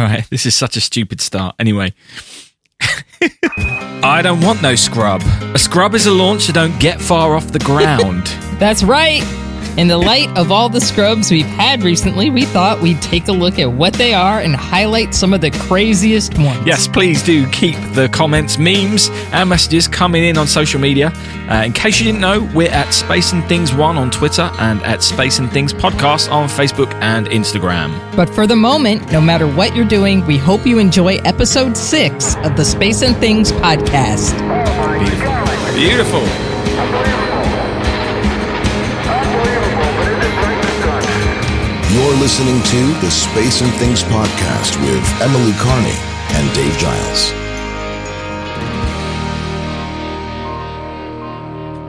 All right, this is such a stupid start. Anyway. I don't want no scrub. A scrub is a launch that don't get far off the ground. That's right. In the light of all the scrubs we've had recently, we thought we'd take a look at what they are and highlight some of the craziest ones. yes, please do keep the comments, memes, and messages coming in on social media. Uh, in case you didn't know, we're at Space and Things One on Twitter and at Space and Things Podcast on Facebook and Instagram. But for the moment, no matter what you're doing, we hope you enjoy episode six of the Space and Things podcast. Beautiful. You're listening to the Space and Things podcast with Emily Carney and Dave Giles.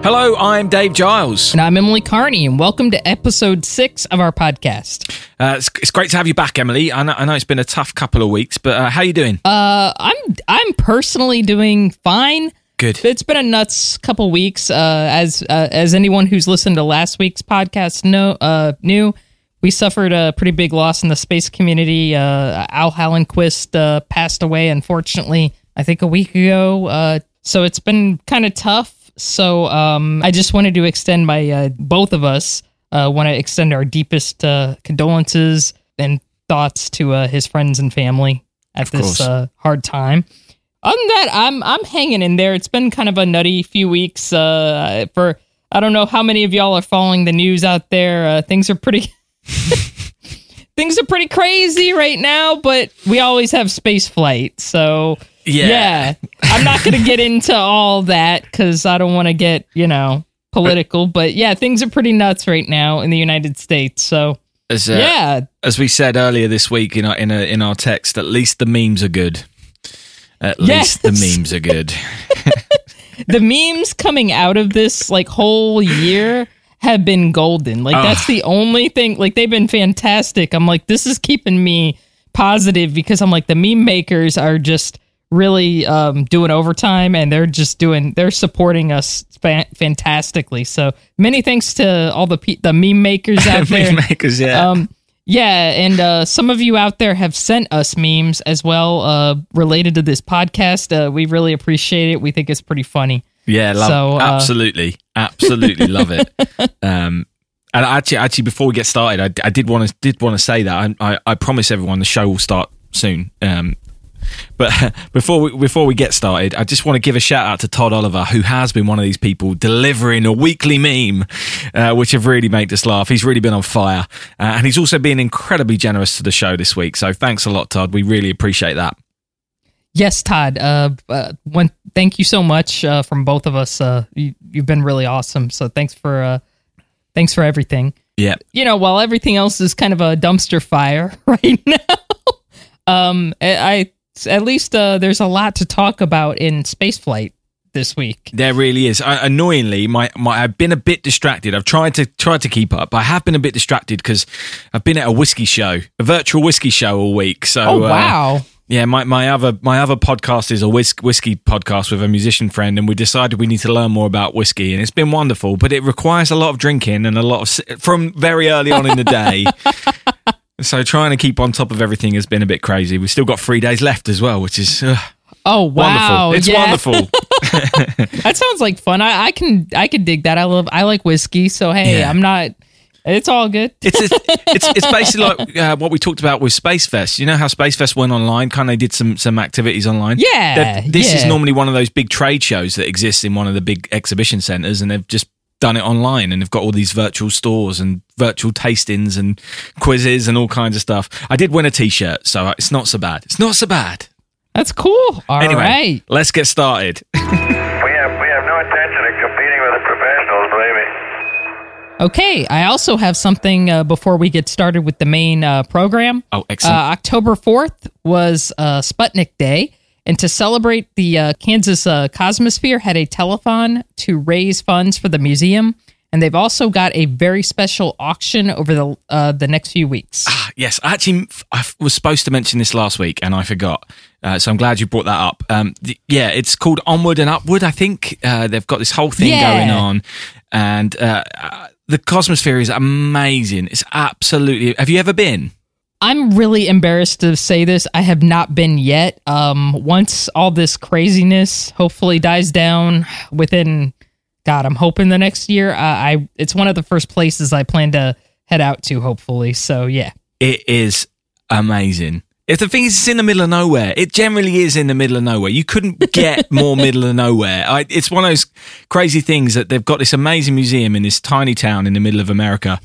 Hello, I'm Dave Giles. And I'm Emily Carney, and welcome to episode six of our podcast. Uh, it's, it's great to have you back, Emily. I know, I know it's been a tough couple of weeks, but uh, how are you doing? Uh, I'm I'm personally doing fine. Good. It's been a nuts couple weeks. Uh, as uh, as anyone who's listened to last week's podcast know uh, knew, we suffered a pretty big loss in the space community. Uh, Al Hallenquist uh, passed away, unfortunately, I think a week ago. Uh, so it's been kind of tough. So um, I just wanted to extend my uh, both of us uh, want to extend our deepest uh, condolences and thoughts to uh, his friends and family at Of this uh, hard time. Other than that, I'm I'm hanging in there. It's been kind of a nutty few weeks. Uh, for I don't know how many of y'all are following the news out there. Uh, things are pretty things are pretty crazy right now, but we always have space flight. So Yeah. yeah, I'm not going to get into all that because I don't want to get you know political. But yeah, things are pretty nuts right now in the United States. So As, uh, yeah, as we said earlier this week in our in, a, in our text, at least the memes are good. At Yes. least the memes are good. the memes coming out of this like whole year have been golden. Like that's the only thing. Like they've been fantastic. I'm like, this is keeping me positive because I'm like the meme makers are just really um, doing overtime and they're just doing they're supporting us fa- fantastically. So many thanks to all the pe- the meme makers out there. Meme makers, yeah. Um, yeah, and uh, some of you out there have sent us memes as well uh, related to this podcast. Uh, we really appreciate it. We think it's pretty funny. yeah, love so, uh, absolutely, absolutely love it. Um, and actually, actually, before we get started, I, I did want to did want to say that I, I, I promise everyone the show will start soon. Um, but before we before we get started, I just want to give a shout out to Todd Oliver, who has been one of these people delivering a weekly meme, uh, which have really made us laugh. He's really been on fire, uh, and he's also been incredibly generous to the show this week. So thanks a lot, Todd. We really appreciate that. Yes, Todd. Uh, uh, one, thank you so much uh, from both of us. Uh, you, you've been really awesome. So thanks for uh, thanks for everything. Yeah, You know, while everything else is kind of a dumpster fire right now, um, I, I at least uh, there's a lot to talk about in spaceflight this week. There really is. I, annoyingly, my, my I've been a bit distracted. I've tried to tried to keep up, but I have been a bit distracted because I've been at a whiskey show, a virtual whiskey show all week. So, Oh uh, wow! Yeah, my, my other my other podcast is a whis- whiskey podcast with a musician friend, and we decided we need to learn more about whiskey, and it's been wonderful. But it requires a lot of drinking and a lot of from very early on in the day. so trying to keep on top of everything has been a bit crazy. We've still got three days left as well, which is uh, oh wow! wonderful. It's yeah. wonderful. That sounds like fun. I, I can I can dig that. I love I like whiskey. So hey, Yeah. I'm not. It's all good. it's, it's it's it's basically like uh, what we talked about with Space Fest. You know how Space Fest went online, kind of did some some activities online. Yeah, They've- this is normally one of those big trade shows that exists in one of the big exhibition centers, and they've just done it online, and they've got all these virtual stores and virtual tastings and quizzes and all kinds of stuff. I did win a T-shirt, so it's not so bad. It's not so bad. That's cool. All right. anyway, let's get started. We have we have no intention of competing with the professionals, believe me. Okay. I also have something uh, before we get started with the main uh, program. Oh, Uh, excellent! October 4th was uh, Sputnik Day. And to celebrate, the uh, Kansas uh, Cosmosphere had a telethon to raise funds for the museum. And they've also got a very special auction over the uh, the next few weeks. Yes, I actually I was supposed to mention this last week and I forgot. Uh, so I'm glad you brought that up. Um, th- yeah, it's called Onward and Upward. I think uh, they've got this whole thing Yeah. going on, and uh, uh, the Cosmosphere is amazing. It's absolutely. Have you ever been? I'm really embarrassed to say this. I have not been yet. Um, once all this craziness hopefully dies down within, God, I'm hoping the next year. Uh, I it's one of the first places I plan to head out to. Hopefully, so yeah. It is amazing. If the thing is, it's in the middle of nowhere. It generally is in the middle of nowhere. You couldn't get more middle of nowhere. I, it's one of those crazy things that they've got this amazing museum in this tiny town in the middle of America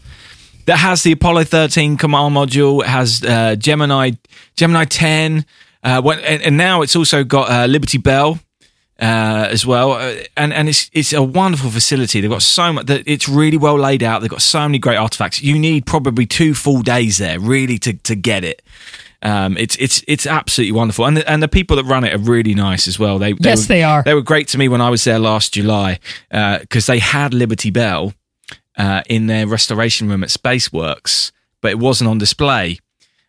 that has the Apollo 13 command module. It has uh, Gemini Gemini 10, uh, when, and, and now it's also got uh, Liberty Bell. Uh, as well, uh, and and it's it's a wonderful facility. They've got so much. That it's really well laid out. They've got so many great artifacts. You need probably two full days there, really, to to get it. Um, it's it's it's absolutely wonderful, and the, and the people that run it are really nice as well. They, they Yes, were, they are. They were great to me when I was there last July because they had Liberty Bell uh, in their restoration room at Spaceworks, but it wasn't on display.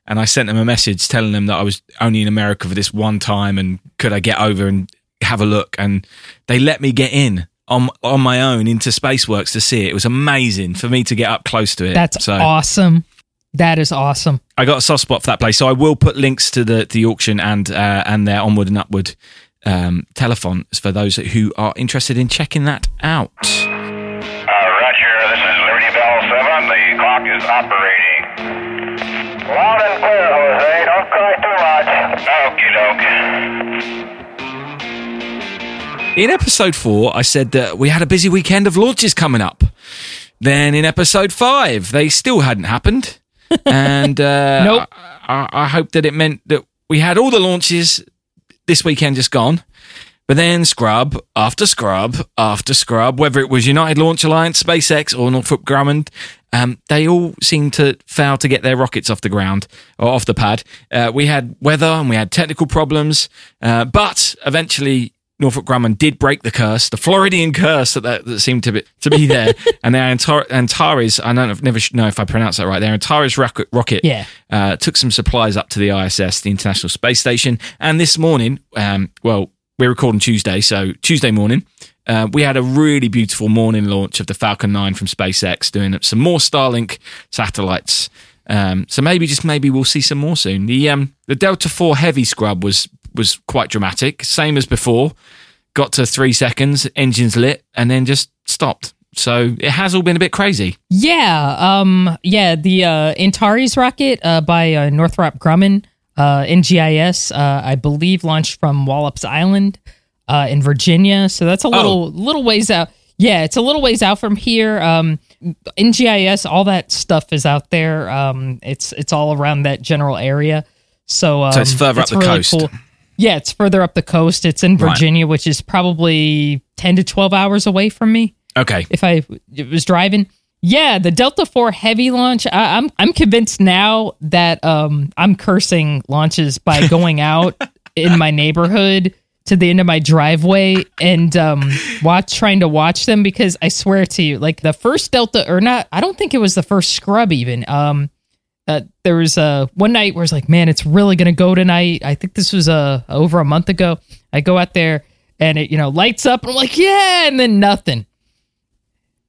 And I sent them a message telling them that I was only in America for this one time, and could I get over and have a look? And they let me get in on on my own into Spaceworks to see it. It was amazing for me to get up close to it. That's so awesome. That is awesome. I got a soft spot for that place, so I will put links to the the auction and uh, and their onward and upward um, telephons for those who are interested in checking that out. Uh, Roger, this is Liberty Bell 7. The clock is operating. Loud and clear, Jose. Don't cry too much. Okie doke. In episode four, I said that we had a busy weekend of launches coming up. Then in episode five, they still hadn't happened, and uh, Nope. I, I hope that it meant that we had all the launches this weekend just gone. But then scrub after scrub after scrub, whether it was United Launch Alliance, SpaceX, or Northrop Grumman, um, they all seemed to fail to get their rockets off the ground or off the pad. Uh, we had weather and we had technical problems, uh, but eventually Northrop Grumman did break the curse, the Floridian curse that, that, that seemed to be, to be there. and their Antar- Antares, I don't know, never know if I pronounce that right, their Antares rocket, rocket Yeah. uh, took some supplies up to the ISS, the International Space Station. And this morning, um, well, we're recording Tuesday, so Tuesday morning, uh, we had a really beautiful morning launch of the Falcon 9 from SpaceX, doing some more Starlink satellites. Um, so maybe, just maybe, we'll see some more soon. The um, the Delta 4 Heavy scrub was was quite dramatic, same as before. Got to three seconds, engines lit, and then just stopped. So it has all been a bit crazy. Yeah, um, yeah, the uh, Antares rocket uh, by uh, Northrop Grumman, uh, NGIS, uh, I believe, launched from Wallops Island uh, in Virginia. So that's a little little ways out. Yeah, it's a little ways out from here. Um, NGIS, all that stuff is out there. Um, it's it's all around that general area. So, um, So it's further up the coast. Yeah, it's further up the coast. It's in Right. Virginia, which is probably ten to twelve hours away from me Okay. if I was driving. Yeah, the Delta Four heavy launch. I, I'm I'm convinced now that um I'm cursing launches by going out in my neighborhood to the end of my driveway and um watch trying to watch them because I swear to you, like the first Delta or not, I don't think it was the first scrub even. Um, uh, there was uh, one night where it's like, man, it's really gonna go tonight. I think this was uh, over a month ago. I go out there and it you know lights up and I'm like, yeah, and then nothing.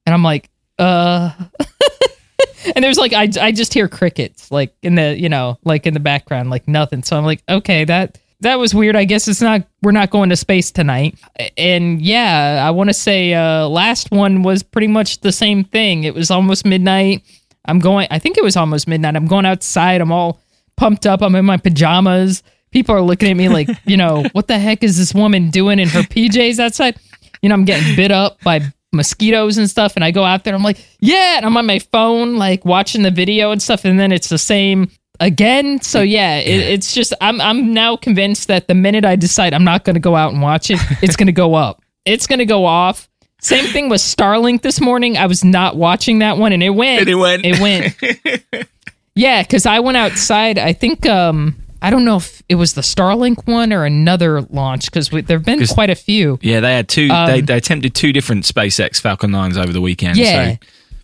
And I'm like, uh and there's like I, I just hear crickets like in the you know like in the background like nothing so i'm like okay that that was weird i guess it's not we're not going to space tonight and yeah i want to say uh last one was pretty much the same thing it was almost midnight i'm going i think it was almost midnight. I'm going outside. I'm all pumped up. I'm in my pajamas. People are looking at me like you know what the heck is this woman doing in her pjs outside? You know i'm getting bit up by mosquitoes and stuff and i go out there i'm like yeah and i'm on my phone like watching the video and stuff and then it's the same again. So yeah, it, it's just i'm i'm now convinced that the minute i decide i'm not going to go out and watch it it's going to go up. It's going to go off same thing with starlink this morning i was not watching that one and it went And it went. it went yeah because i went outside i think um i don't know if it was the starlink one or another launch because there've been quite a few Yeah, they had two. they, they attempted two different SpaceX Falcon 9s over the weekend. Um, Yeah. So,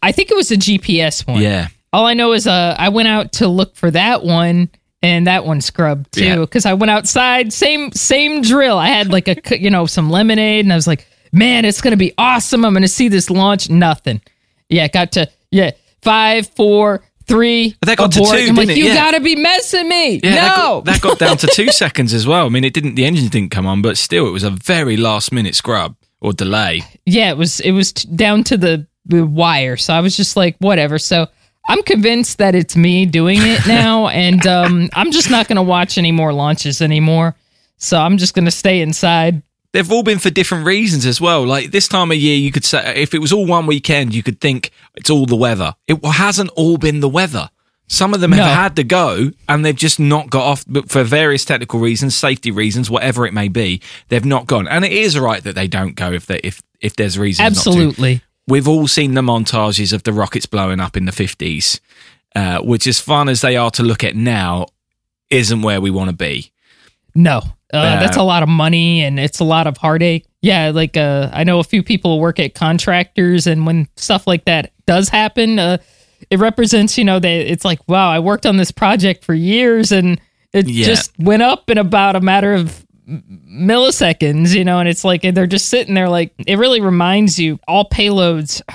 I think it was a GPS one. yeah. All I know is uh, I went out to look for that one, and that one scrubbed too. Because I went outside, same same drill. I had like a you know some lemonade, and I was like, man, it's gonna be awesome. I'm gonna see this launch. Nothing. Yeah, got to yeah five, four, three. But that got to two, I'm like, you Yeah. gotta be messing me. Yeah, that, no. got, that got down to two seconds as well. I mean, it didn't. The engine didn't come on, but still, it was a very last minute scrub or delay. yeah, it was it was t- down to the, the wire. So I was just like, whatever. So I'm convinced that it's me doing it now, and um, I'm just not going to watch any more launches anymore. So I'm just going to stay inside. They've all been for different reasons as well. Like this time of year, you could say if it was all one weekend, you could think it's all the weather. It hasn't all been the weather. Some of them have No. had to go and they've just not got off but for various technical reasons, safety reasons, whatever it may be. They've not gone, and it is right that they don't go if they if if there's reasons. Not to. Absolutely. We've all seen the montages of the rockets blowing up in the 50s, uh, which, as fun as they are to look at now, isn't where we want to be. No, uh, that's a lot of money and it's a lot of heartache. Yeah, like uh, I know a few people work at contractors, and when stuff like that does happen, uh, it represents, you know, that it's like, wow, I worked on this project for years, and it Yeah. just went up in about a matter of milliseconds, you know, and it's like they're just sitting there, like it really reminds you all payloads.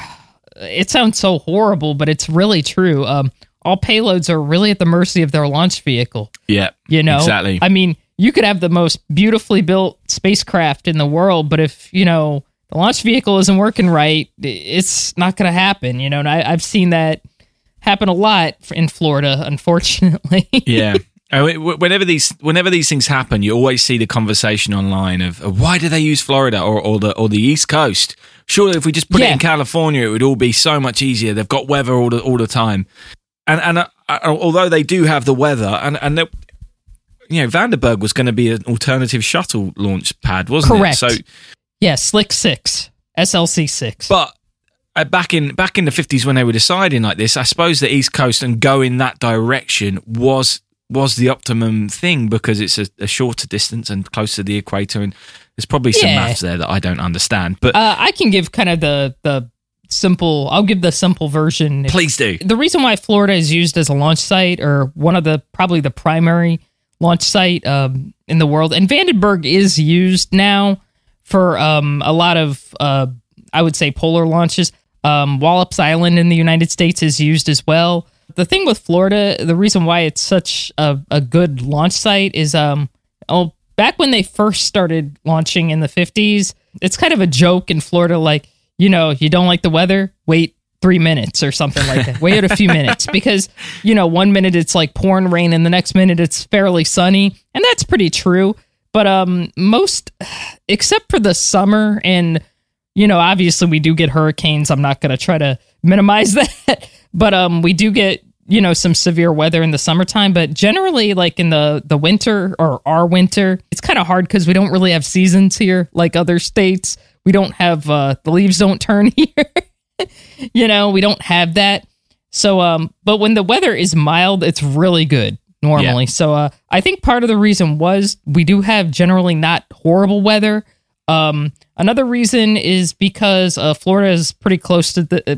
It sounds so horrible, but it's really true. Um, all payloads are really at the mercy of their launch vehicle. Yeah, You know, exactly. I mean, you could have the most beautifully built spacecraft in the world, but if you know the launch vehicle isn't working right, it's not going to happen. You know, and I, I've seen that happen a lot in Florida, unfortunately. yeah. It- w- Whenever these whenever these things happen, you always see the conversation online of, of why do they use Florida or, or the or the East Coast? Surely, if we just put it in California, it would all be so much easier. They've got weather all the all the time, and and uh, uh, although they do have the weather, and and you know, Vandenberg was going to be an alternative shuttle launch pad, wasn't Correct. it? So, yeah, Slick Six, SLC Six. but uh, back in back in the fifties when they were deciding like this, I suppose the East Coast and go in that direction was was the optimum thing because it's a, a shorter distance and close to the equator, and there's probably some Yeah. maths there that I don't understand. But uh, I can give kind of the the simple. I'll give the simple version. please do. the reason why Florida is used as a launch site or one of the probably the primary launch site um, in the world, and Vandenberg is used now for um, a lot of uh, I would say polar launches. Um, Wallops Island in the United States is used as well. The thing with Florida, the reason why it's such a, a good launch site is um, oh, back when they first started launching in the 50s, it's kind of a joke in Florida like, you know, you don't like the weather, wait three minutes or something like that. Wait a few minutes because, you know, one minute it's like pouring rain and the next minute it's fairly sunny. And that's pretty true. But um most except for the summer and you know, obviously we do get hurricanes. I'm not going to try to minimize that, but um, we do get you know some severe weather in the summertime. But generally, like in the the winter or our winter, it's kind of hard because we don't really have seasons here like other states. We don't have uh, the leaves don't turn here. you know, we don't have that. So, um, but when the weather is mild, it's really good normally. So, uh, I think part of the reason was we do have generally not horrible weather. Um, another reason is because uh, Florida is pretty close to the, uh,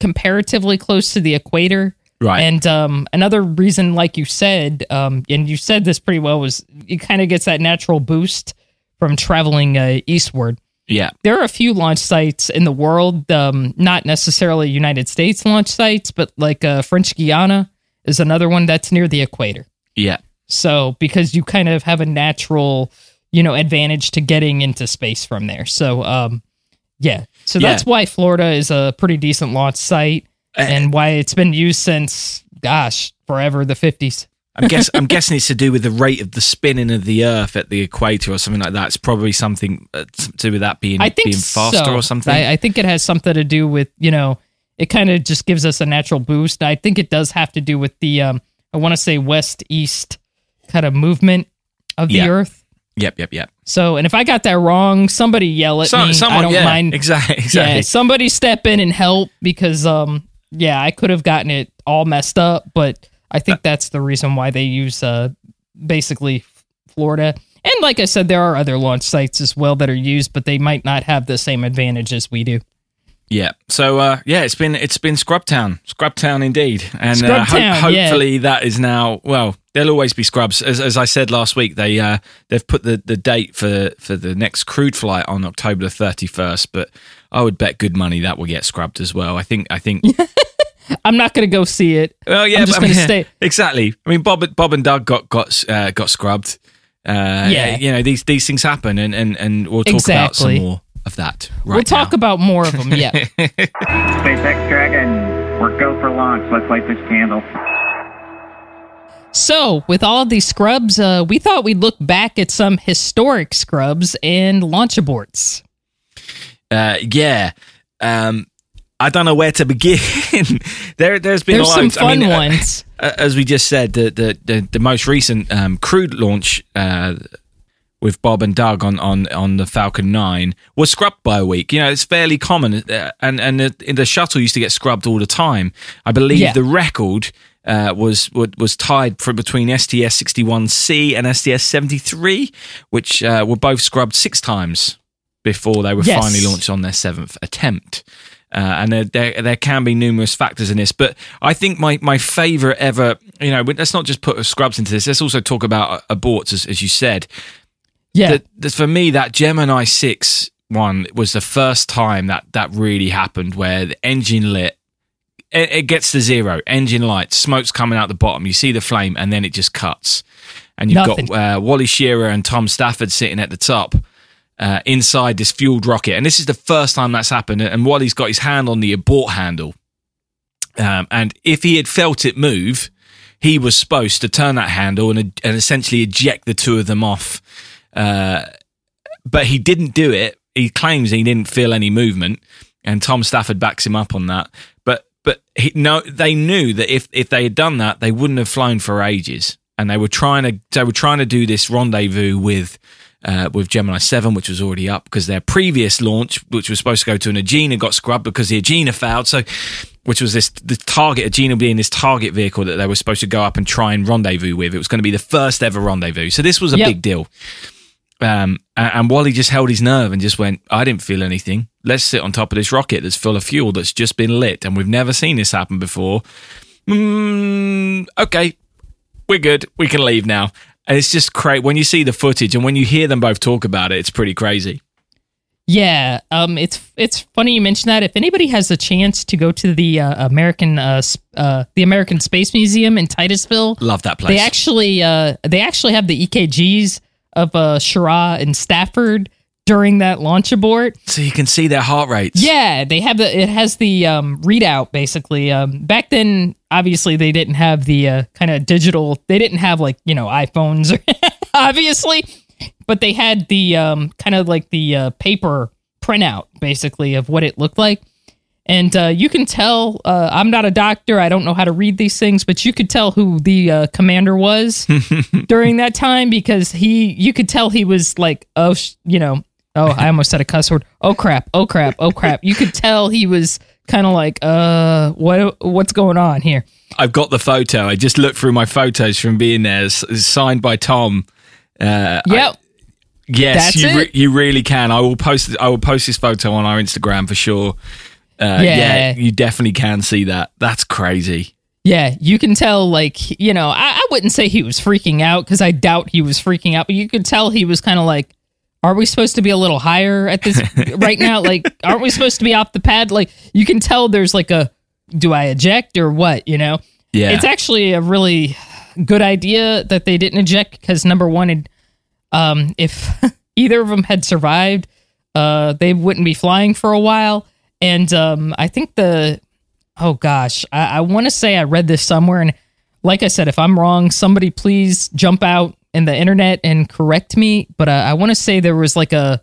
comparatively close to the equator. Right. And um, another reason, like you said, um, and you said this pretty well, was it kind of gets that natural boost from traveling uh, eastward yeah. there are a few launch sites in the world, um, not necessarily United States launch sites, but like uh, French Guiana is another one that's near the equator. Yeah. So because you kind of have a natural, you know, advantage to getting into space from there. So um, yeah, so Yeah. that's why Florida is a pretty decent launch site Eh. and why it's been used since, gosh, forever the fifties. I'm guess I'm guessing it's to do with the rate of the spinning of the Earth at the equator or something like that. It's probably something uh, to do with that being I think being faster so. or something. I, I think it has something to do with you know, it kind of just gives us a natural boost. I think it does have to do with the um, I want to say west east kind of movement of the Yeah. Earth. yep. Yep. Yep. So, and if I got that wrong, somebody yell at me. someone, I don't yeah, mind. Exactly. Yeah, Exactly. somebody step in and help because um, yeah, I could have gotten it all messed up, but I think that's the reason why they use uh, basically Florida. And like I said, there are other launch sites as well that are used, but they might not have the same advantage as we do. Yeah. So uh, yeah, it's been it's been Scrubtown, Scrubtown indeed, and uh, ho- Scrubtown, yeah. hopefully that is now. Well, there'll always be scrubs. As, as I said last week, they uh, they've put the, the date for for the next crewed flight on October the thirty first, but I would bet good money that will get scrubbed as well. I think I think I'm not going to go see it. Well, yeah, I'm just but I going to stay. Exactly. I mean, Bob, Bob and Doug got got uh, got scrubbed. Uh, Yeah. you know these these things happen, and and and we'll talk about some more of that. Right we'll talk now. about more of them. Yeah. SpaceX Dragon, we're go for launch. Let's light this candle. So, with all of these scrubs, uh, we thought we'd look back at some historic scrubs and launch aborts. Uh, yeah. Um, I don't know where to begin. there, there's been There's some loads. fun I mean, uh, ones. uh, as we just said, the the the, the most recent um, crewed launch uh, with Bob and Doug on, on, on the Falcon Nine was scrubbed by a week. You know, it's fairly common, uh, and and the, the shuttle used to get scrubbed all the time. I believe Yeah. the record. Uh, was was was tied for between STS 61C and STS 73, which uh, were both scrubbed six times before they were Yes. finally launched on their seventh attempt. Uh, and there, there there can be numerous factors in this, but I think my my favorite ever, you know, let's not just put scrubs into this. Let's also talk about aborts, as, as you said. Yeah. That- that for me, that Gemini six one was the first time that that really happened, where the engine lit. It, it gets to zero, engine lights, smoke's coming out the bottom. You see the flame, and then it just cuts. And you've Nothing. got uh, Wally Schirra and Tom Stafford sitting at the top uh, inside this fueled rocket. And this is the first time that's happened. And Wally's got his hand on the abort handle. Um, and if he had felt it move, he was supposed to turn that handle and, and essentially eject the two of them off. Uh, but he didn't do it. He claims he didn't feel any movement, and Tom Stafford backs him up on that. But but he, no, they knew that if if they had done that, they wouldn't have flown for ages, and they were trying to they were trying to do this rendezvous with. Uh, with Gemini 7, which was already up because their previous launch, which was supposed to go to an Agena, got scrubbed because the Agena failed. So, which was this the target Agena being this target vehicle that they were supposed to go up and try and rendezvous with. It was going to be the first ever rendezvous. So this was a Yep. big deal. Um, and, and Wally just held his nerve and just went, I didn't feel anything. Let's sit on top of this rocket that's full of fuel that's just been lit. And we've never seen this happen before. Mm, okay, we're good. We can leave now. And it's just crazy. When you see the footage and when you hear them both talk about it, it's pretty crazy. Yeah, um, it's it's funny you mention that. If anybody has a chance to go to the uh, American uh, uh, the American Space Museum in Titusville, Love that place. they actually uh, they actually have the EKGs of uh, Schirra and Stafford during that launch abort. so you can see their heart rates. Yeah, they have the it has the um, readout basically. Um, back then, obviously, they didn't have the uh, kind of digital. They didn't have like you know iPhones, obviously, but they had the um, kind of like the uh, paper printout basically of what it looked like. And uh, you can tell. Uh, I'm not a doctor. I don't know how to read these things, but you could tell who the uh, commander was during that time because he. You could tell he was like, oh, sh- you know, oh, I almost said a cuss word. Oh crap! Oh crap! Oh crap! You could tell he was kind of like, uh, what what's going on here? I've got the photo. I just looked through my photos from being there. It's, signed by Tom. Uh, Yep. Yes, That's you re- you really can. I will post I will post this photo on our Instagram for sure. Uh, yeah. Yeah. you definitely can see that. That's crazy. Yeah, you can tell, like, you know, I, I wouldn't say he was freaking out because I doubt he was freaking out, but you could tell he was kind of like, are we supposed to be a little higher at this right now? Like, aren't we supposed to be off the pad? Like, you can tell there's like a, do I eject or what, you know? Yeah. It's actually a really good idea that they didn't eject because number one, it, um, if either of them had survived, uh, they wouldn't be flying for a while. And um, I think the oh gosh, I, I want to say I read this somewhere, and like I said, if I'm wrong, somebody please jump out in the internet and correct me. But uh, I want to say there was like a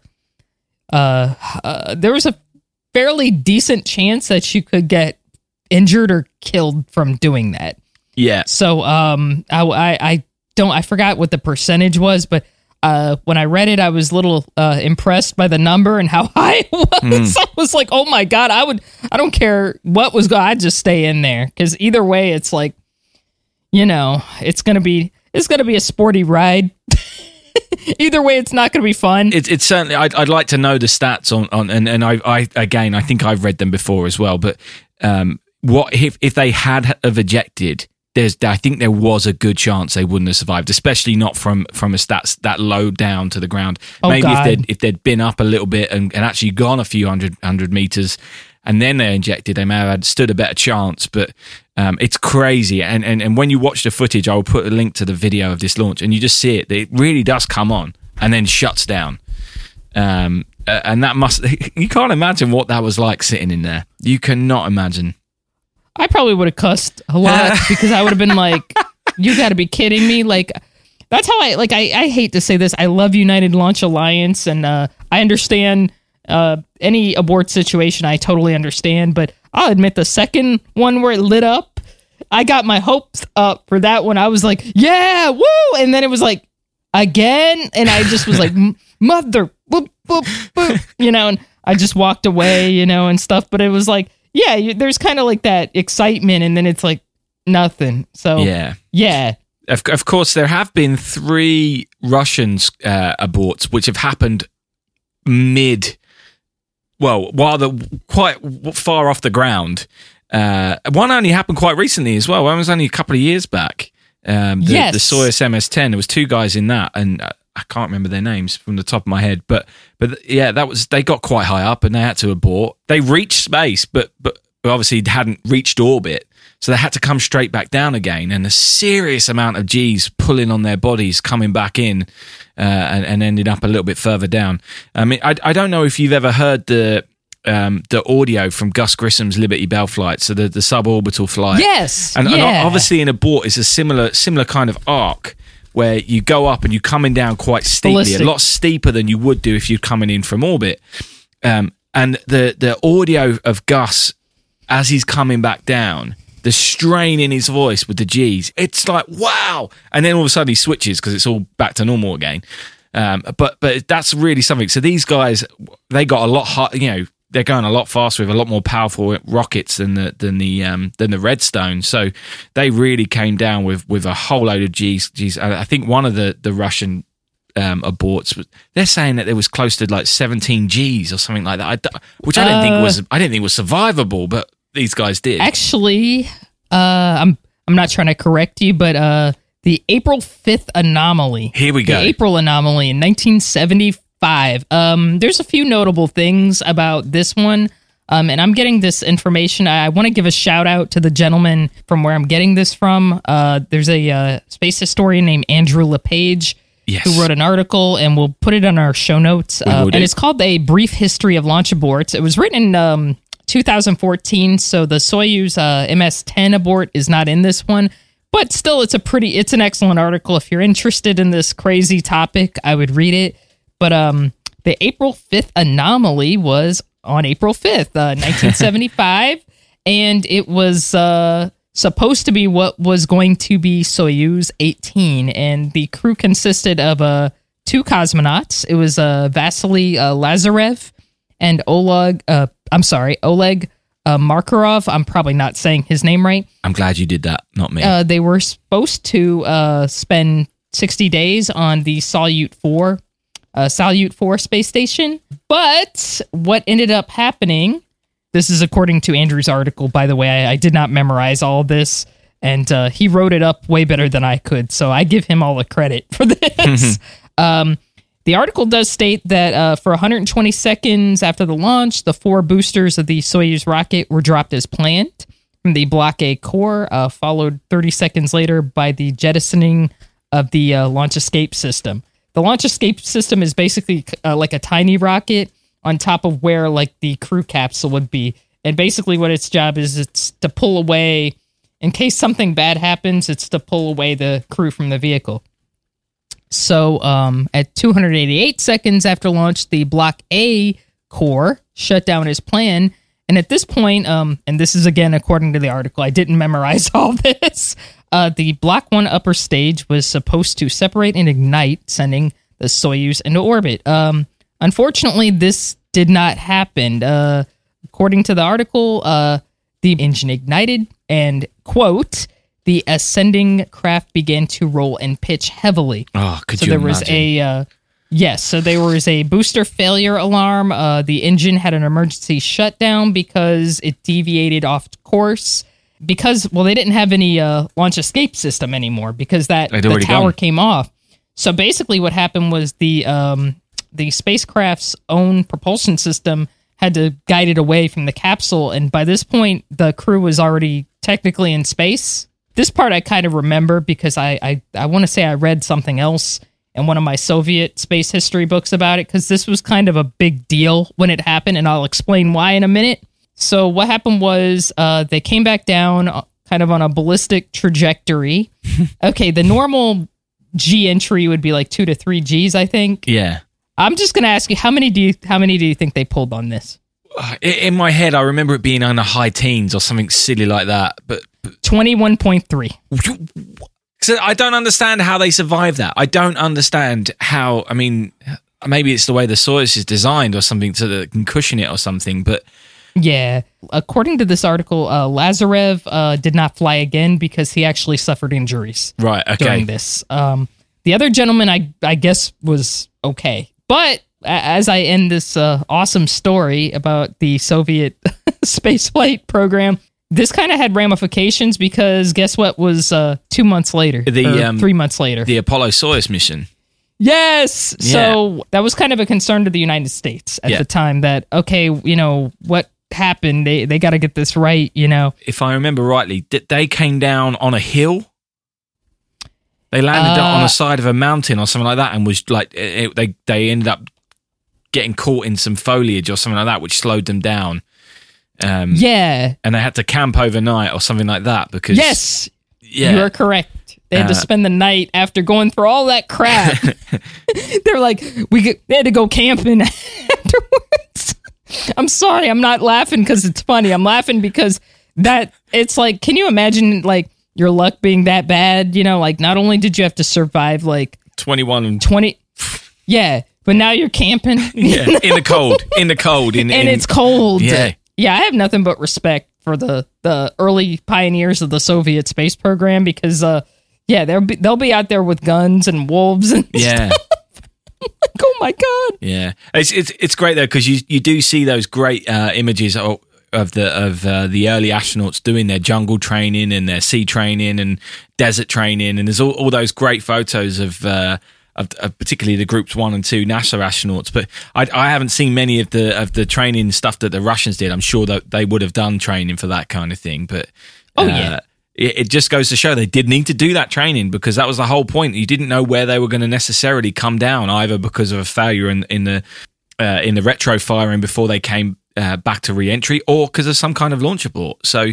uh, uh, there was a fairly decent chance that you could get injured or killed from doing that. Yeah. So um, I, I I don't I forgot what the percentage was, but uh, when I read it, I was a little uh, impressed by the number and how high it was. I was like, oh my god, I would I don't care what was going, I'd just stay in there because either way, it's like, you know, it's gonna be it's gonna be a sporty ride. either way, it's not gonna be fun. It's it's certainly. I'd, I'd like to know the stats on, on and and I, I again I think I've read them before as well. But um, what if if they had have ejected? There's I think there was a good chance they wouldn't have survived, especially not from from a stats that low down to the ground. Oh, Maybe God. if they'd if they'd been up a little bit and, and actually gone a few hundred hundred meters, and then they injected, they may have had stood a better chance. But um, it's crazy. And, and and when you watch the footage, I will put a link to the video of this launch, and you just see it. It really does come on and then shuts down. Um, and that must you can't imagine what that was like sitting in there. You cannot imagine. I probably would have cussed a lot because I would have been like, "You got to be kidding me!" Like that's how I like. I I hate to say this. I love United Launch Alliance, and uh, I understand uh, any abort situation. I totally understand, but I'll admit the second one where it lit up, I got my hopes up for that one. I was like, "Yeah, woo!" And then it was like again, and I just was like, "Mother," boop, boop, boop, you know, and I just walked away, you know, and stuff. But it was like, yeah, you, there's kind of like that excitement, and then it's like nothing. So Yeah. yeah, Of, of course, there have been three Russians uh, aborts which have happened mid, well, while they're quite far off the ground. Uh, one only happened quite recently as well. One was only a couple of years back. Um, the, Yes. the Soyuz MS-10. There was two guys in that, and uh, I can't remember their names from the top of my head. But but yeah, that was they got quite high up, and they had to abort. They reached space, but, but obviously hadn't reached orbit. So they had to come straight back down again, and a serious amount of G's pulling on their bodies, coming back in, uh, and, and ended up a little bit further down. I mean, I, I don't know if you've ever heard the um, the audio from Gus Grissom's Liberty Bell flight, so the, the suborbital flight. Yes, and, and obviously in abort is a similar similar kind of arc where you go up and you're coming down quite steeply, Ballistic. a lot steeper than you would do if you're coming in from orbit. Um, and the the audio of Gus as he's coming back down, the strain in his voice with the G's, it's like wow. And then all of a sudden he switches because it's all back to normal again. Um, but but that's really something. So these guys, they got a lot hot. You know, they're going a lot faster with a lot more powerful rockets than the than the um, than the Redstone. So they really came down with with a whole load of G's. G's. I think one of the the Russian um, aborts. They're saying that there was close to like 17 G's or something like that, I which I didn't think was I didn't think was survivable, but these guys did. Actually, uh, I'm I'm not trying to correct you, but uh, the April 5th anomaly. Here we go. The April anomaly in 1975. Um, there's a few notable things about this one. Um, and I'm getting this information. I, I want to give a shout out to the gentleman from where I'm getting this from. Uh, there's a uh, space historian named Andrew LePage Yes. who wrote an article, and we'll put it on our show notes. Uh, and it's called A Brief History of Launch Aborts. It was written in um, 2014, so the Soyuz uh, MS-10 abort is not in this one. But still, it's a pretty, it's an excellent article. If you're interested in this crazy topic, I would read it. But um, the April 5th anomaly was on April 5th, uh, 1975, and it was uh, supposed to be what was going to be Soyuz 18, and the crew consisted of uh, two cosmonauts. It was uh, Vasily uh, Lazarev and Oleg. I'm sorry, Oleg uh, Markarov. I'm probably not saying his name right. I'm glad you did that, not me. Uh, they were supposed to uh, spend 60 days on the Salyut 4, uh, Salyut 4 space station. But what ended up happening, this is according to Andrew's article, by the way, I, I did not memorize all this. And uh, he wrote it up way better than I could. So I give him all the credit for this. um, the article does state that uh, for 120 seconds after the launch, the four boosters of the Soyuz rocket were dropped as planned from the Block A core, uh, followed 30 seconds later by the jettisoning of the uh, launch escape system. The launch escape system is basically uh, like a tiny rocket on top of where like the crew capsule would be, and basically what its job is, it's to pull away in case something bad happens. It's to pull away the crew from the vehicle. So, um, at 288 seconds after launch, the Block A core shut down as planned. And at this point, um, and this is again according to the article, I didn't memorize all this. Uh, the Block 1 upper stage was supposed to separate and ignite, sending the Soyuz into orbit. Um, unfortunately, this did not happen. Uh, according to the article, uh, the engine ignited, and quote, the ascending craft began to roll and pitch heavily. oh, could So you there was a uh, yes. So there was a booster failure alarm. Uh, the engine had an emergency shutdown because it deviated off course. Because well, they didn't have any uh, launch escape system anymore because that the tower gone. came off. So basically, what happened was the um, the spacecraft's own propulsion system had to guide it away from the capsule. And by this point, the crew was already technically in space. This part I kind of remember because I I, I want to say I read something else in one of my Soviet space history books about it because this was kind of a big deal when it happened, and I'll explain why in a minute. So what happened was uh, they came back down, uh, kind of on a ballistic trajectory. okay, the normal G entry would be like two to three Gs, I think. Yeah. I'm just gonna ask you how many do you how many do you think they pulled on this? In my head, I remember it being on the high teens or something silly like that. But Twenty one point three. so I don't understand how they survive that. I don't understand how. I mean, maybe it's the way the Soyuz is designed or something so that it can cushion it or something. But Yeah. According to this article, uh, Lazarev uh, did not fly again because he actually suffered injuries right, okay. during this. Um, the other gentleman, I I guess, was okay. But as I end this uh, awesome story about the Soviet spaceflight program, this kind of had ramifications because guess what was uh, two months later, The, or um, three months later. The Apollo Soyuz mission. Yes. So that was kind of a concern to the United States at Yeah. the time that, okay, you know, what happened? They, they got to get this right, you know. If I remember rightly, they came down on a hill. They landed on Uh, the side of a mountain or something like that, and was like it, it- they they ended up getting caught in some foliage or something like that, which slowed them down. Um, Yeah. and they had to camp overnight or something like that because Yes. yeah, You are correct. They had to Uh, spend the night after going through all that crap. They're like, we get, they had to go camping afterwards. I'm sorry, I'm not laughing because it's funny. I'm laughing because that it's like, can you imagine like your luck being that bad? You know, like not only did you have to survive like twenty one and 20 yeah but now you're camping yeah, in the cold, in the cold, in and in, it's cold Yeah. Yeah i have nothing but respect for the the early pioneers of the soviet space program because uh yeah they'll be they'll be out there with guns and wolves and yeah. like, oh my god Yeah, it's it's it's great though because you you do see those great uh, images of, of the of uh, the early astronauts doing their jungle training and their sea training and desert training, and there's all, all those great photos of. Uh, of, of particularly the groups one and two NASA astronauts, but I, I haven't seen many of the of the training stuff that the Russians did. I'm sure that they would have done training for that kind of thing, but Oh, uh, yeah. it, it just goes to show they did need to do that training because that was the whole point. You didn't know where they were going to necessarily come down, either because of a failure in in the uh, in the retro firing before they came uh, back to re-entry, or because of some kind of launch abort. So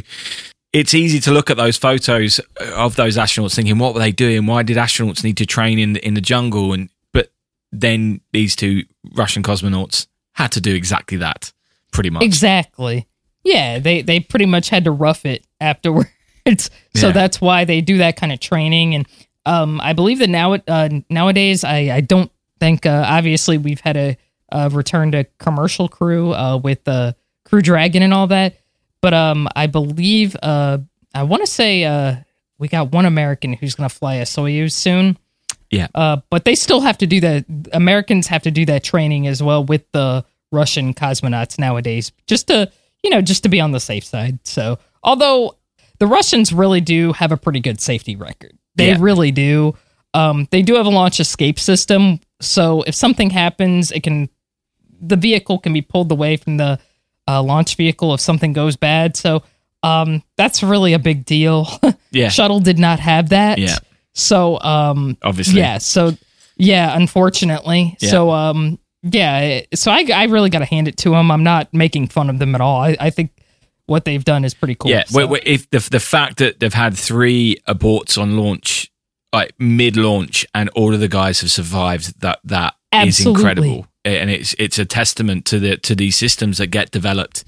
it's easy to look at those photos of those astronauts, thinking, "What were they doing? Why did astronauts need to train in in the jungle?" And but then these two Russian cosmonauts had to do exactly that, pretty much. exactly yeah they they pretty much had to rough it afterwards so Yeah. that's why they do that kind of training and um i believe that now uh, nowadays i i don't think uh, obviously we've had a, uh return to commercial crew uh with the crew dragon and all that but um i believe uh i want to say uh we got one american who's gonna fly a soyuz soon Yeah. uh, but they still have to do that. Americans have to do that training as well with the Russian cosmonauts nowadays, just to you know, just to be on the safe side. So, although the Russians really do have a pretty good safety record, they Yeah. really do. Um, they do have a launch escape system, so if something happens, it can the vehicle can be pulled away from the uh, launch vehicle if something goes bad. So, um, that's really a big deal. Yeah. Shuttle did not have that. Yeah. So, um, Obviously. yeah. So, yeah, unfortunately. Yeah. So, um, yeah. So I, I really got to hand it to them. I'm not making fun of them at all. I, I think what they've done is pretty cool. Yeah, So- if the the fact that they've had three aborts on launch, like mid launch, and all of the guys have survived, that that is Absolutely. incredible, and it's it's a testament to the to these systems that get developed,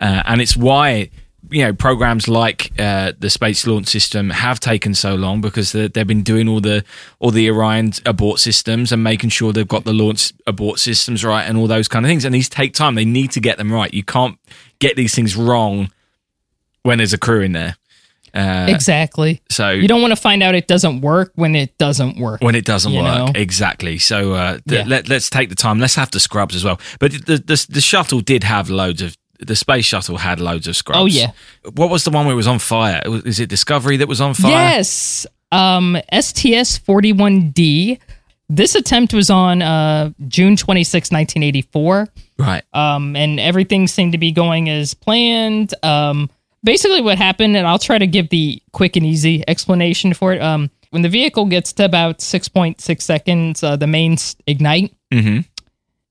uh, and it's why you know programs like uh, the space launch system have taken so long because they- they've been doing all the all the Orion abort systems and making sure they've got the launch abort systems right and all those kind of things. And these take time; they need to get them right. You can't get these things wrong when there's a crew in there. Uh, exactly. so You don't want to find out it doesn't work when it doesn't work. when it doesn't work know? exactly. So uh, th- Yeah. let, let's take the time. Let's have the scrubs as well. But the, the the shuttle did have loads of the space shuttle had loads of scrubs. Oh, yeah. What was the one where it was on fire? Was- Is it Discovery that was on fire? Yes. Um, STS 41D. this attempt was on uh, June 26, 1984 Right. um, and everything seemed to be going as planned. Um, basically, what happened, and I'll try to give the quick and easy explanation for it. Um, when the vehicle gets to about 6.6 seconds, uh, the mains ignite. Mhm.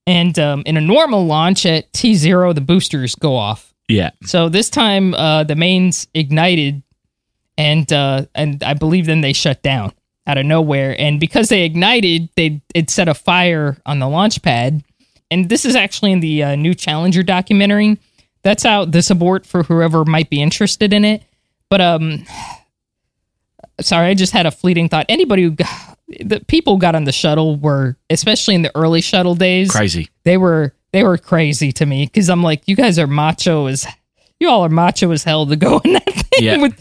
And um, in a normal launch at T0, the boosters go off. yeah. So this time, uh, the mains ignited, and uh, and I believe then they shut down out of nowhere. And because they ignited, they it set a fire on the launch pad. And this is actually in the uh, new Challenger documentary. That's out this abort for whoever might be interested in it. But um, sorry, I just had a fleeting thought. Anybody who got, the people who got on the shuttle were, especially in the early shuttle days, Crazy. they were they were crazy to me because I'm like, you guys are macho as you all are macho as hell to go in that thing Yeah. with.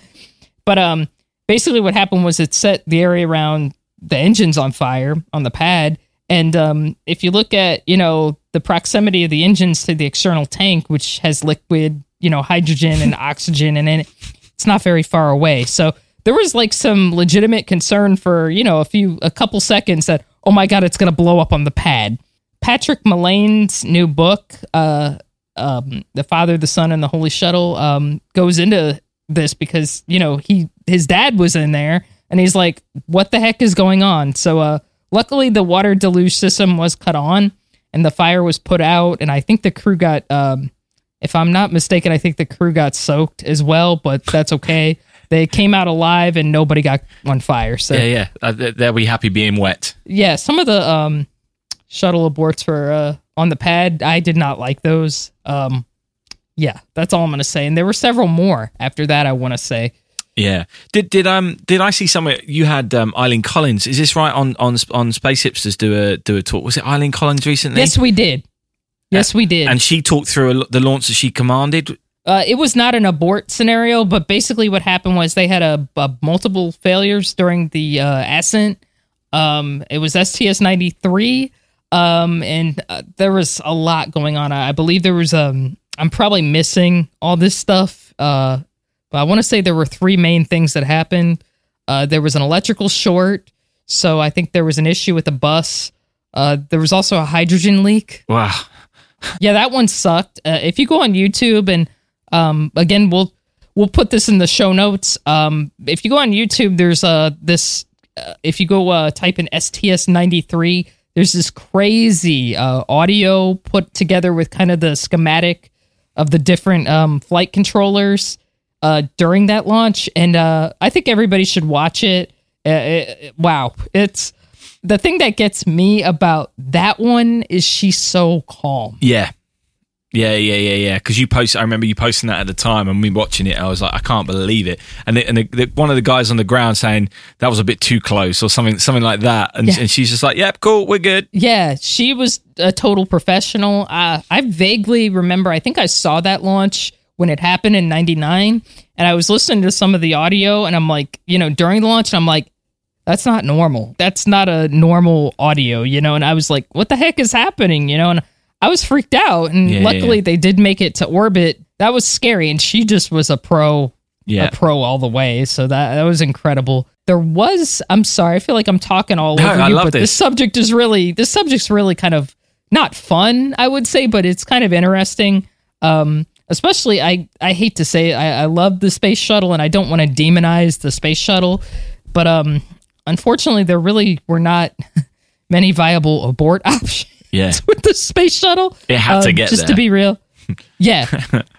But um, basically, what happened was it set the area around the engines on fire on the pad, and um, if you look at you know the proximity of the engines to the external tank, which has liquid, you know, hydrogen and oxygen, and in it, it's not very far away. So there was like some legitimate concern for you know a few a couple seconds that oh my god it's going to blow up on the pad. Patrick Mullane's new book, uh, um, "The Father, the Son, and the Holy Shuttle," um, goes into this because you know he his dad was in there, and he's like, "What the heck is going on?" So, uh, luckily, the water deluge system was cut on, and the fire was put out, and I think the crew got, um, if I'm not mistaken, I think the crew got soaked as well, but that's okay. They came out alive, and nobody got on fire. So Yeah, yeah. Uh, th- they'll be happy being wet. yeah, some of the um shuttle aborts for uh on the pad, I did not like those. Um yeah, that's all I'm gonna say. And there were several more after that I wanna say. Yeah. Did did um did I see somewhere you had um Eileen Collins? Is this right on on on Space Hipsters do a do a talk? Was it Eileen Collins recently? Yes, we did. Yes, we did. And she talked through a, the launch that she commanded. Uh, it was not an abort scenario, but basically what happened was they had a, a multiple failures during the uh, ascent. Um, it was STS ninety three, um, and uh, there was a lot going on. I, I believe there was um, I'm probably missing all this stuff, uh, but I want to say there were three main things that happened. Uh, there was an electrical short, so I think there was an issue with the bus. Uh, there was also a hydrogen leak. Wow. Yeah, that one sucked. Uh, if you go on YouTube and um, again, we'll we'll put this in the show notes. Um, if you go on YouTube, there's uh this. Uh, if you go uh, type in STS ninety three, there's this crazy uh, audio put together with kind of the schematic of the different um, flight controllers uh, during that launch, and uh, I think everybody should watch it. Uh, it- wow, it's the thing that gets me about that one is she's so calm. Yeah. Yeah, yeah, yeah, yeah. Because you post, I remember you posting that at the time, and me watching it, I was like, I can't believe it. And the, and the, the, one of the guys on the ground saying that was a bit too close, or something, something like that. And, Yeah. and she's just like, "Yep, cool, we're good." Yeah, she was a total professional. Uh, I vaguely remember, I think I saw that launch when it happened in 99, and I was listening to some of the audio, and I'm like, you know, during the launch, and I'm like, that's not normal. That's not a normal audio, you know? And I was like, what the heck is happening, you know? And I was freaked out, and Yeah, luckily yeah. they did make it to orbit. That was scary, and she just was a pro Yeah. a pro all the way. So that that was incredible. There was I'm sorry, I feel like I'm talking all No, over I you, but this. this subject is really this subject's really kind of not fun, I would say, but it's kind of interesting. Um especially I I hate to say it, I, I love the space shuttle and I don't want to demonize the space shuttle, but um unfortunately there really were not many viable abort options Yeah. with the space shuttle. It had to Um, get just there. to be real. Yeah.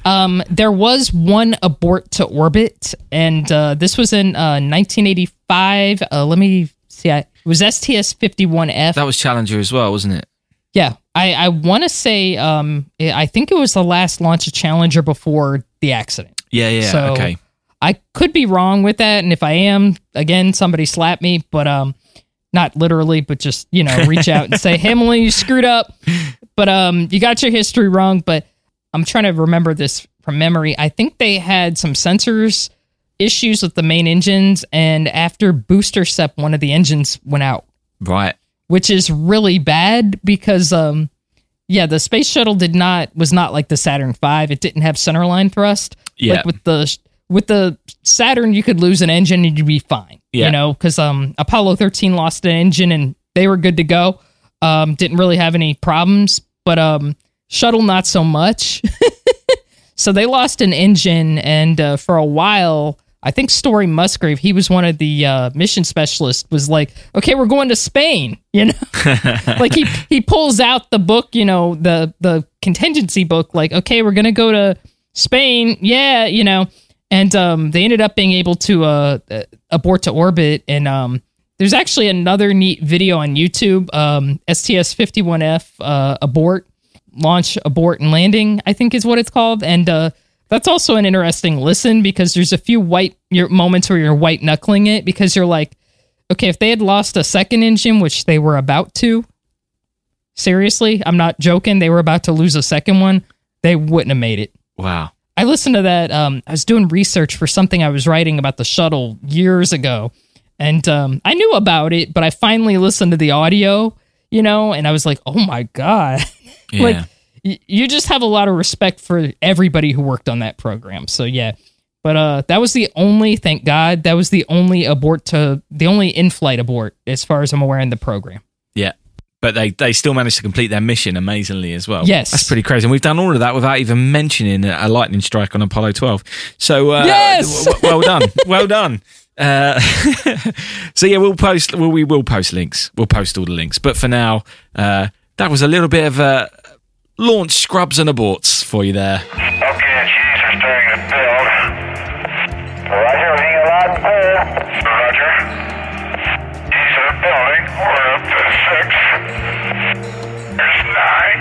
um, there was one abort to orbit, and uh, this was in uh, 1985. Uh, let me see. I, it was STS 51F. That was Challenger as well, wasn't it? yeah. I, I want to say, um, I think it was the last launch of Challenger before the accident. Yeah, yeah. So okay. I could be wrong with that, and if I am, again, somebody slap me, but um, not literally, but just you know, reach out and say, "Hey, Emily, you screwed up," but um, you got your history wrong. But I'm trying to remember this from memory. I think they had some sensors issues with the main engines, and after booster sep, one of the engines went out Right. which is really bad because um yeah the space shuttle did not was not like the saturn v it didn't have centerline thrust Yeah. like with the with the saturn you could lose an engine and you'd be fine Yeah. you know because um apollo 13 lost an engine and they were good to go. Um, didn't really have any problems, but um, shuttle not so much. so they lost an engine, and uh, for a while, I think Story Musgrave, he was one of the uh, mission specialists, was like, "Okay, we're going to Spain," you know, like he he pulls out the book, you know, the the contingency book, like, "Okay, we're gonna go to Spain," yeah, you know, and um, they ended up being able to uh, uh, abort to orbit, and um, there's actually another neat video on YouTube, um, STS 51F uh, abort, launch, abort, and landing, I think is what it's called, and uh, that's also an interesting listen because there's a few white your moments where you're white knuckling it because you're like, okay, if they had lost a second engine, which they were about to, seriously, I'm not joking, they were about to lose a second one, they wouldn't have made it. Wow. I listened to that. Um, I was doing research for something I was writing about the shuttle years ago, and um, I knew about it, but I finally listened to the audio, you know, and I was like, oh my god, Yeah. like you just have a lot of respect for everybody who worked on that program. So yeah, but uh, that was the only, thank God, that was the only abort to the only in-flight abort as far as I'm aware in the program. Yeah. But they, they still managed to complete their mission amazingly as well. Yes. That's pretty crazy. And we've done all of that without even mentioning a lightning strike on Apollo 12. So, uh, Yes! w- well done. well done. Uh, so yeah, we'll post, well, we will post links. We'll post all the links. But for now, uh, that was a little bit of a launch scrubs and aborts for you there. Okay, Chiefs are starting to build. Roger, reading a loud and clear. Roger. Chiefs are building. We're up to six. There's nine.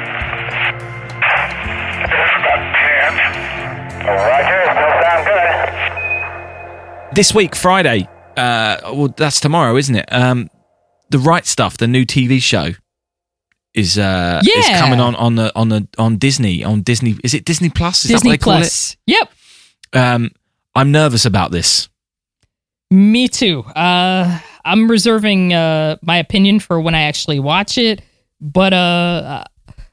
There's about ten. Roger, still sound good. This week, Friday, uh, well, that's tomorrow, isn't it? Um, the Right Stuff, the new TV show, is uh, is coming on on the on the on Disney on Disney. Is it Disney Plus? Is that Disney what they call Plus. Yep. Um, I'm nervous about this. Me too. Uh, I'm reserving uh, my opinion for when I actually watch it, but uh,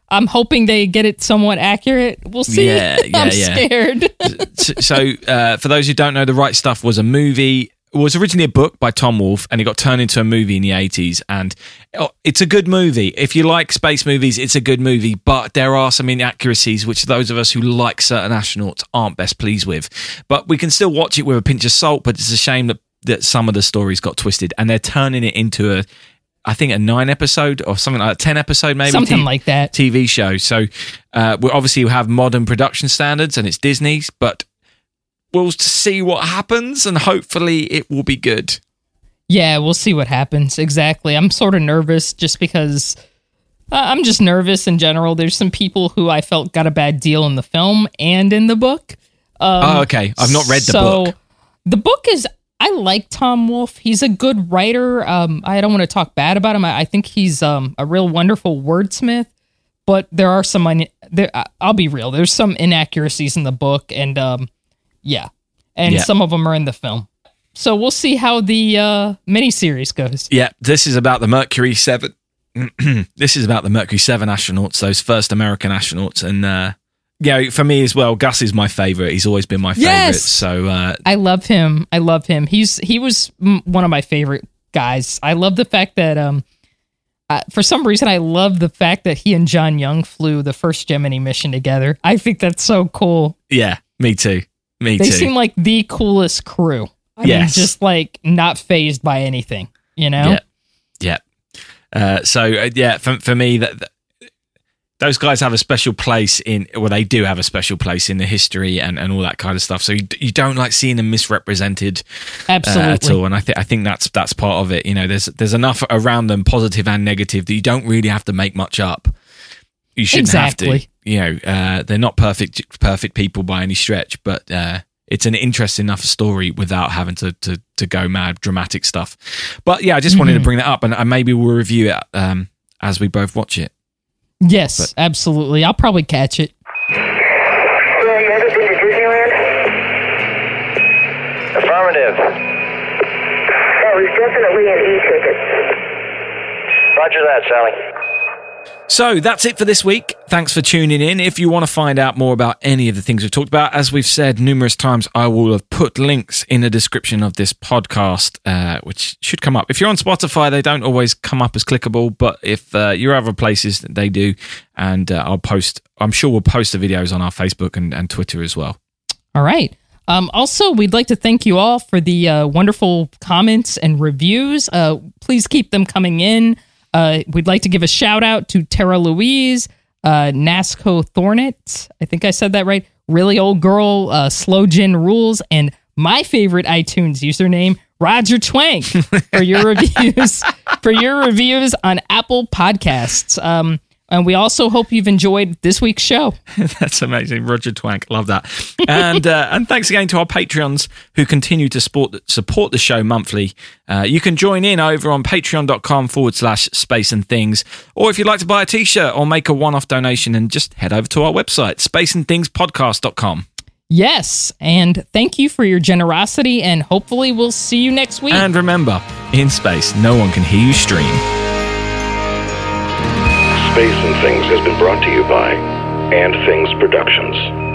I'm hoping they get it somewhat accurate. We'll see. Yeah, yeah, I'm yeah. scared. so, so, uh, for those who don't know, The Right Stuff was a movie. It was originally a book by Tom Wolfe, and it got turned into a movie in the eighties. And oh, it's a good movie. If you like space movies, it's a good movie. But there are some inaccuracies which those of us who like certain astronauts aren't best pleased with. But we can still watch it with a pinch of salt. But it's a shame that that some of the stories got twisted, and they're turning it into a, I think a nine episode or something like a ten episode maybe Something T- like that. TV show. So uh, we obviously have modern production standards, and it's Disney's, but we'll see what happens, and hopefully it will be good. Yeah, we'll see what happens. Exactly. I'm sort of nervous just because uh, I'm just nervous in general. There's some people who I felt got a bad deal in the film and in the book. oh, okay. I've not read the so, book. The book is. I like Tom Wolfe. He's a good writer. Um, I don't want to talk bad about him. I, I think he's um, a real wonderful wordsmith. But there are some. There, I'll be real. There's some inaccuracies in the book, and um, yeah, and Yeah. some of them are in the film. So we'll see how the uh, miniseries goes. Yeah, this is about the Mercury Seven. this is about the Mercury Seven astronauts, those first American astronauts, and uh, yeah, for me as well. Gus is my favorite. He's always been my favorite. Yes! So uh, I love him. I love him. He's he was one of my favorite guys. I love the fact that um uh, for some reason I love the fact that he and John Young flew the first Gemini mission together. I think that's so cool. yeah, me too. Me They too. seem like the coolest crew. I mean, Yes. just like not fazed by anything, you know? Yeah, yeah. Uh, so uh, yeah, for for me that. that- those guys have a special place in well they do have a special place in the history and, and all that kind of stuff so you, you don't like seeing them misrepresented uh, at Absolutely. all and I think I think that's that's part of it you know there's there's enough around them positive and negative that you don't really have to make much up you shouldn't have Exactly. to you know uh, they're not perfect perfect people by any stretch but uh, it's an interesting enough story without having to, to, to go mad dramatic stuff but yeah I just wanted to bring that up and, and maybe we'll review it um, as we both watch it Yes, absolutely. I'll probably catch it. Yeah, you ever been to Disneyland? Affirmative. Oh, he's definitely an e-ticket. Roger that, Sally. So that's it for this week. Thanks for tuning in. If you want to find out more about any of the things we've talked about, as we've said numerous times, I will have put links in the description of this podcast, uh, which should come up. If you're on Spotify, they don't always come up as clickable, but if uh, you're other places, they do. And uh, I'll post, I'm sure we'll post the videos on our Facebook and, and Twitter as well. All right. Um, also, we'd like to thank you all for the uh, wonderful comments and reviews. Uh, please keep them coming in. Uh, we'd like to give a shout out to Tara Louise, uh, Nasco Thornet. I think I said that right. Really old girl, uh, Slow Gin Rules, and my favorite iTunes username, Roger Twank, for your reviews for your reviews on Apple Podcasts. Um, and we also hope you've enjoyed this week's show. That's amazing, Roger Twank. Love that. And uh, and thanks again to our Patreons who continue to support support the show monthly. Uh, you can join in over on patreon.com forward slash space and things. Or if you'd like to buy a t shirt or make a one off donation, and just head over to our website, spaceandthingspodcast.com. Yes, and thank you for your generosity, and hopefully we'll see you next week. And remember, in space, no one can hear you stream. Space and Things has been brought to you by And Things Productions.